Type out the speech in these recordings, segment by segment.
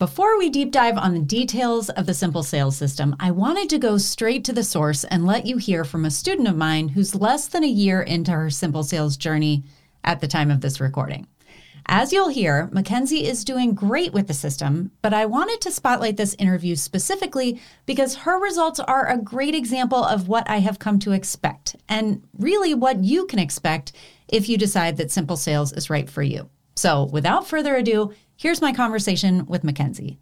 Before we deep dive on the details of the Simple Sales System, I wanted to go straight to the source and let you hear from a student of mine who's less than a year into her Simple Sales journey at the time of this recording. As you'll hear, Mackenzie is doing great with the system, but I wanted to spotlight this interview specifically because her results are a great example of what I have come to expect and really what you can expect if you decide that Simple Sales is right for you. So, without further ado, here's my conversation with Mackenzie.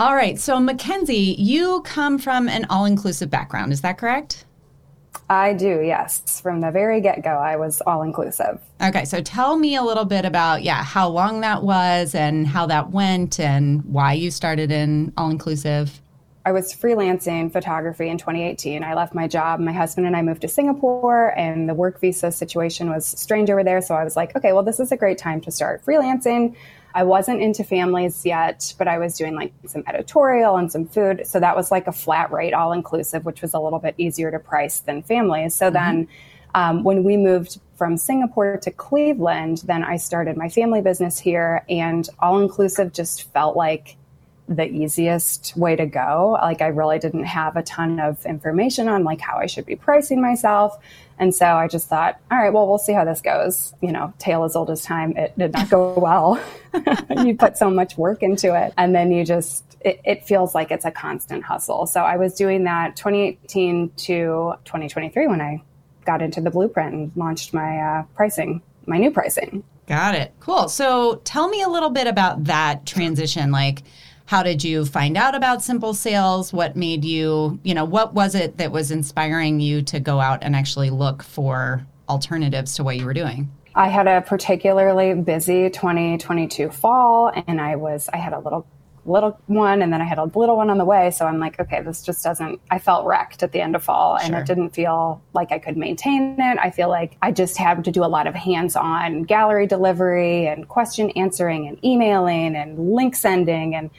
All right, so Mackenzie, you come from an all inclusive background, is that correct? I do, yes. From the very get go, I was all inclusive. Okay, so tell me a little bit about, yeah, how long that was and how that went and why you started in all inclusive. I was freelancing photography in 2018. I left my job. My husband and I moved to Singapore, and the work visa situation was strange over there. So I was like, okay, well, this is a great time to start freelancing. I wasn't into families yet, but I was doing like some editorial and some food. So that was like a flat rate, all inclusive, which was a little bit easier to price than families. So mm-hmm. then um, when we moved from Singapore to Cleveland, then I started my family business here, and all inclusive just felt like the easiest way to go. Like I really didn't have a ton of information on like how I should be pricing myself. And so I just thought, all right, well, we'll see how this goes. You know, tale as old as time. It did not go well. you put so much work into it. And then you just, it, it, feels like it's a constant hustle. So I was doing that 2018 to 2023 when I got into the blueprint and launched my uh, pricing, my new pricing. Got it. Cool. So tell me a little bit about that transition. Like, how did you find out about simple sales? What made you you know what was it that was inspiring you to go out and actually look for alternatives to what you were doing? I had a particularly busy 2022 fall and i was i had a little little one and then i had a little one on the way so i'm like okay this just doesn't i felt wrecked at the end of fall and it didn't feel like i could maintain it i feel like i just had to do a lot of hands-on gallery delivery and question answering and emailing and link sending and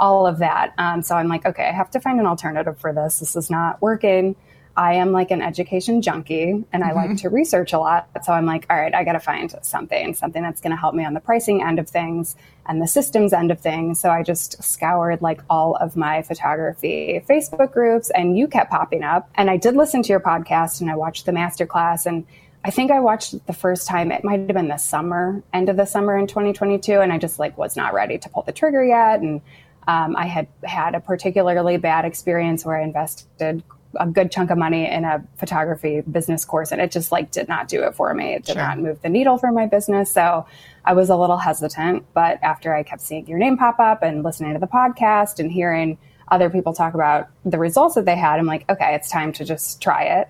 all of that. Um, so I'm like, okay, I have to find an alternative for this. This is not working. I am like an education junkie and I mm-hmm. like to research a lot. So I'm like, all right, I got to find something, something that's going to help me on the pricing end of things and the systems end of things. So I just scoured like all of my photography Facebook groups and you kept popping up. And I did listen to your podcast and I watched the masterclass and I think I watched it the first time. It might have been the summer, end of the summer in 2022, and I just like was not ready to pull the trigger yet. And um, I had had a particularly bad experience where I invested a good chunk of money in a photography business course and it just like did not do it for me. It did sure. not move the needle for my business. So I was a little hesitant. But after I kept seeing your name pop up and listening to the podcast and hearing other people talk about the results that they had, I'm like, okay, it's time to just try it.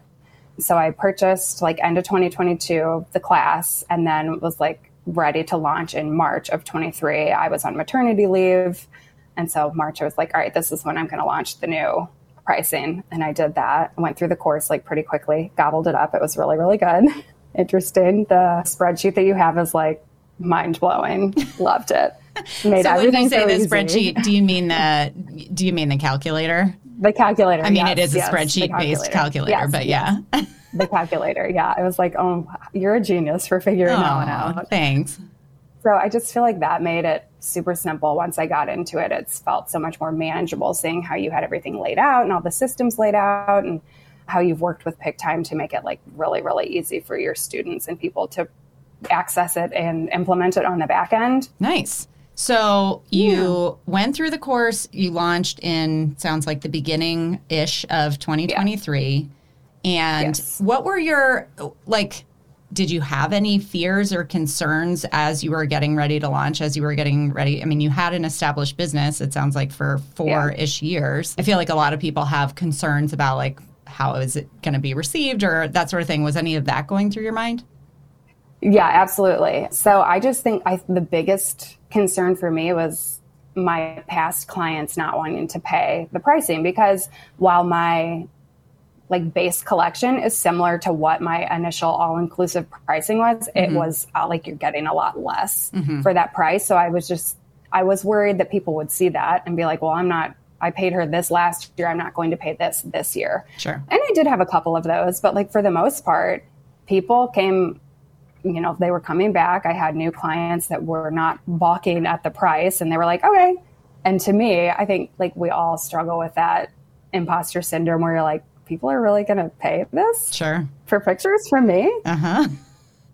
So I purchased like end of 2022 the class and then was like ready to launch in March of 23. I was on maternity leave. And so March, I was like, all right, this is when I'm going to launch the new pricing. And I did that. I went through the course like pretty quickly, gobbled it up. It was really, really good. Interesting. The spreadsheet that you have is like mind blowing. Loved it. Made so when you say so the easy. spreadsheet, do you mean the do you mean the calculator? The calculator. I mean, yes, it is a yes, spreadsheet based calculator, yes, but yeah. the calculator. Yeah. I was like, oh, you're a genius for figuring oh, that one out. Thanks. So I just feel like that made it super simple. Once I got into it, it's felt so much more manageable seeing how you had everything laid out and all the systems laid out and how you've worked with Pic-Time to make it like really, really easy for your students and people to access it and implement it on the back end. Nice. So you yeah. went through the course, you launched in sounds like the beginning ish of 2023. Yeah. And yes. what were your like did you have any fears or concerns as you were getting ready to launch as you were getting ready? I mean you had an established business it sounds like for four-ish yeah. years. I feel like a lot of people have concerns about like how is it going to be received or that sort of thing. Was any of that going through your mind? Yeah absolutely. So i just think I, the biggest concern for me was my past clients not wanting to pay the pricing because while my like base collection is similar to what my initial all inclusive pricing was. Mm-hmm. It was uh, like you're getting a lot less mm-hmm. for that price. So I was just, I was worried that people would see that and be like, well, I'm not, I paid her this last year. I'm not going to pay this this year. Sure. And I did have a couple of those, but like for the most part, people came, you know, they were coming back. I had new clients that were not balking at the price and they were like, okay, And to me, I think like we all struggle with that imposter syndrome where you're like, people are really going to pay this sure for pictures from me. Uh huh.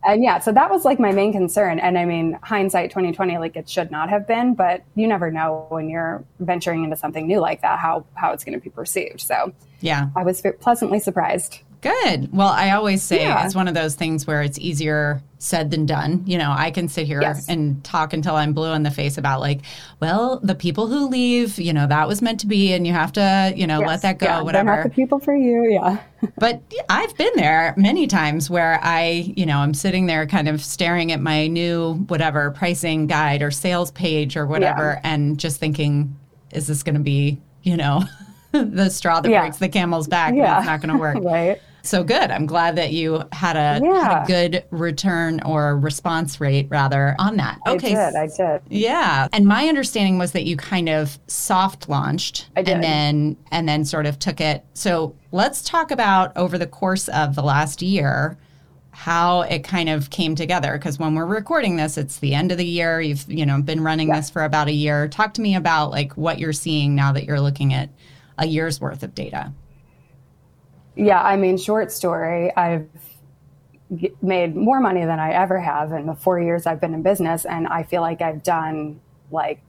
And yeah, so that was like my main concern. And I mean, hindsight 2020, like it should not have been, but you never know when you're venturing into something new like that, how, how it's going to be perceived. So yeah, I was pleasantly surprised. Good. Well, I always say yeah. it's one of those things where it's easier said than done. You know, I can sit here yes. and talk until I'm blue in the face about like, well, the people who leave, you know, that was meant to be, and you have to, you know, yes. let that go, yeah, whatever. They're not the people for you, yeah. but I've been there many times where I, you know, I'm sitting there kind of staring at my new whatever pricing guide or sales page or whatever, yeah. and just thinking, is this going to be, you know? the straw that breaks the camel's back. Yeah. It's not going to work. right. So good. I'm glad that you had a, yeah. had a good return or response rate rather on that. Okay. I did. I did. Yeah. And my understanding was that you kind of soft launched and then and then sort of took it. So let's talk about over the course of the last year how it kind of came together because when we're recording this it's the end of the year you've you know been running yeah. this for about a year talk to me about like what you're seeing now that you're looking at a year's worth of data yeah, I mean, short story, I've made more money than I ever have in the four years I've been in business. And I feel like I've done like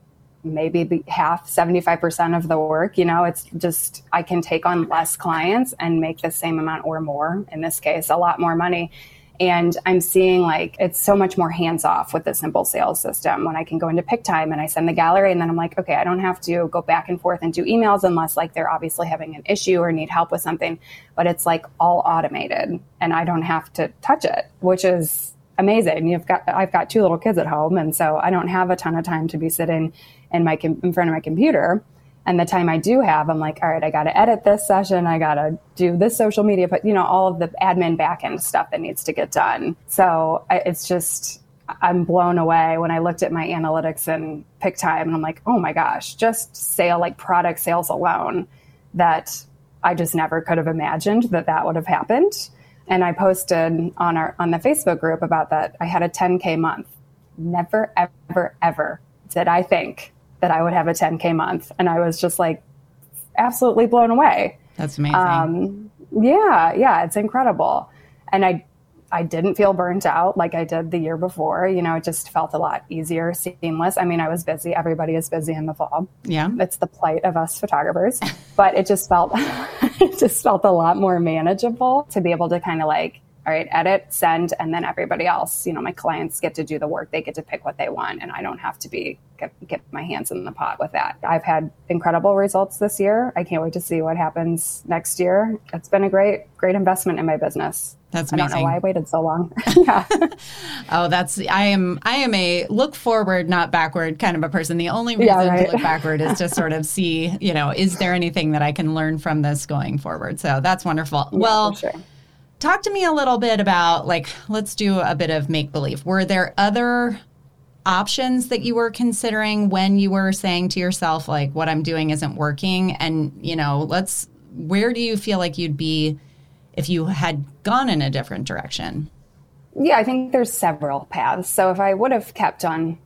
maybe half, 75% of the work. You know, it's just, I can take on less clients and make the same amount or more, in this case, a lot more money. And I'm seeing like it's so much more hands off with the simple sales system when I can go into Pic-Time and I send the gallery and then I'm like, okay, I don't have to go back and forth and do emails unless like they're obviously having an issue or need help with something. But it's like all automated and I don't have to touch it, which is amazing. You've got I've got two little kids at home and so I don't have a ton of time to be sitting in my in front of my computer. And the time I do have, I'm like, all right, I got to edit this session. I got to do this social media, but you know, all of the admin backend stuff that needs to get done. So I, it's just, I'm blown away when I looked at my analytics and Pic-Time and I'm like, oh my gosh, just sale, like product sales alone that I just never could have imagined that that would have happened. And I posted on our, on the Facebook group about that. I had a 10K month. Never, ever, ever did I think that I would have a 10K month. And I was just like absolutely blown away. That's amazing. Um, yeah, yeah, it's incredible. And I, I didn't feel burnt out like I did the year before. You know, it just felt a lot easier, seamless. I mean, I was busy. Everybody is busy in the fall. Yeah. It's the plight of us photographers. but it just felt it just felt a lot more manageable to be able to kind of like all right, edit, send, and then everybody else, you know, my clients get to do the work. They get to pick what they want, and I don't have to be get, get my hands in the pot with that. I've had incredible results this year. I can't wait to see what happens next year. It's been a great, great investment in my business. That's amazing. I don't know why I waited so long. yeah. oh, that's I am I am a look forward, not backward kind of a person. The only reason yeah, right. to look backward is to sort of see, you know, is there anything that I can learn from this going forward? So that's wonderful. Yeah, well, sure talk to me a little bit about like let's do a bit of make believe were there other options that you were considering when you were saying to yourself like what i'm doing isn't working? And you know let's where do you feel like you'd be if you had gone in a different direction? Yeah i think there's several paths. So if i would have kept on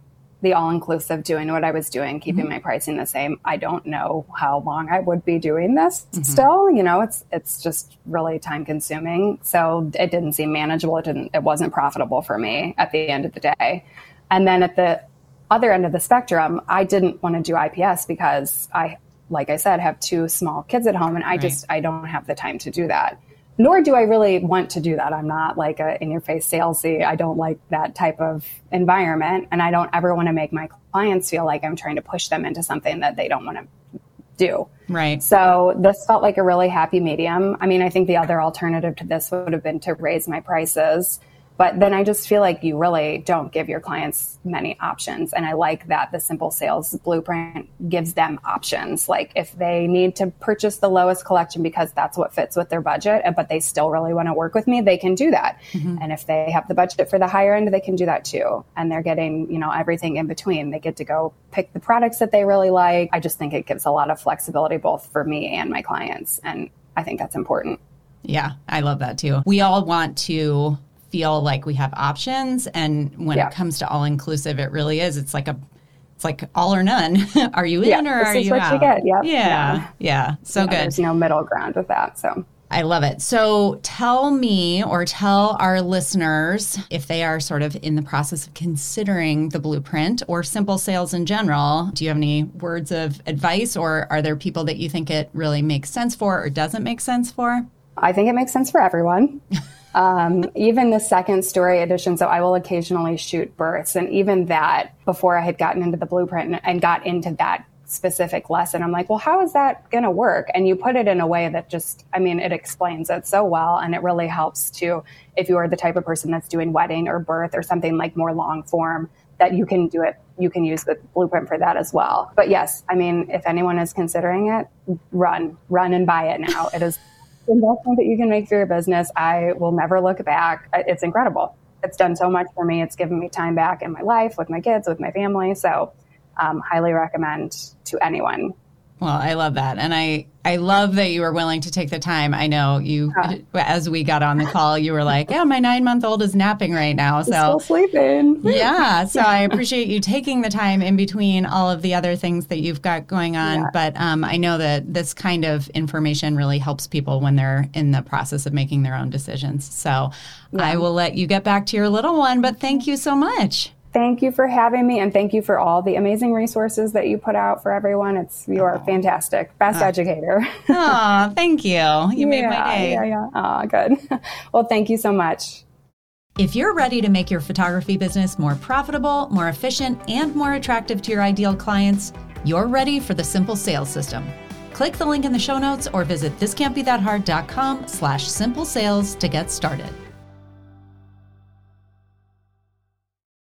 the all inclusive doing what I was doing, keeping mm-hmm. my pricing the same. I don't know how long I would be doing this mm-hmm. still. You know, it's it's just really time consuming. So it didn't seem manageable. It didn't it wasn't profitable for me at the end of the day. And then at the other end of the spectrum, I didn't want to do IPS because I like I said, have two small kids at home and I right. just I don't have the time to do that nor do I really want to do that. I'm not like a in your face salesy. I don't like that type of environment. And I don't ever want to make my clients feel like I'm trying to push them into something that they don't want to do. Right. So this felt like a really happy medium. I mean, I think the other alternative to this would have been to raise my prices but then I just feel like you really don't give your clients many options. And I like that the simple sales blueprint gives them options. Like if they need to purchase the lowest collection because that's what fits with their budget, but they still really want to work with me, they can do that. Mm-hmm. And if they have the budget for the higher end, they can do that too. And they're getting, you know, everything in between. They get to go pick the products that they really like. I just think it gives a lot of flexibility both for me and my clients. And I think that's important. Yeah, I love that too. We all want to feel like we have options and when yeah. it comes to all inclusive it really is it's like a it's like all or none. are you in yeah, or are you out? You yep. Yeah, yeah, yeah. So good. There's no middle ground with that. So I love it. So tell me or tell our listeners if they are sort of in the process of considering the blueprint or simple sales in general. Do you have any words of advice or are there people that you think it really makes sense for or doesn't make sense for? I think it makes sense for everyone. um, even the second story edition, so I will occasionally shoot births. And even that, before I had gotten into the blueprint and got into that specific lesson. I'm like, well, how is that going to work? And you put it in a way that just, I mean, it explains it so well. And it really helps to, if you are the type of person that's doing wedding or birth or something like more long form, that you can do it, you can use the blueprint for that as well. But yes, I mean, if anyone is considering it, run, run and buy it now. It is investment that you can make for your business. I will never look back. It's incredible. It's done so much for me. It's given me time back in my life with my kids, with my family. So um, highly recommend to anyone. Well, I love that. And I, I love that you were willing to take the time. I know you, as we got on the call, you were like, yeah, my nine month old is napping right now. So, still sleeping. Yeah. So I appreciate you taking the time in between all of the other things that you've got going on. Yeah. But um, I know that this kind of information really helps people when they're in the process of making their own decisions. So yeah. I will let you get back to your little one, but thank you so much. Thank you for having me and thank you for all the amazing resources that you put out for everyone. It's you are oh. fantastic. Best educator. oh, thank you. You yeah, made my day. Yeah, yeah. Oh, good. well, thank you so much. If you're ready to make your photography business more profitable, more efficient, and more attractive to your ideal clients, you're ready for the simple sales system. Click the link in the show notes or visit thiscantbethathard.com slash simple sales to get started.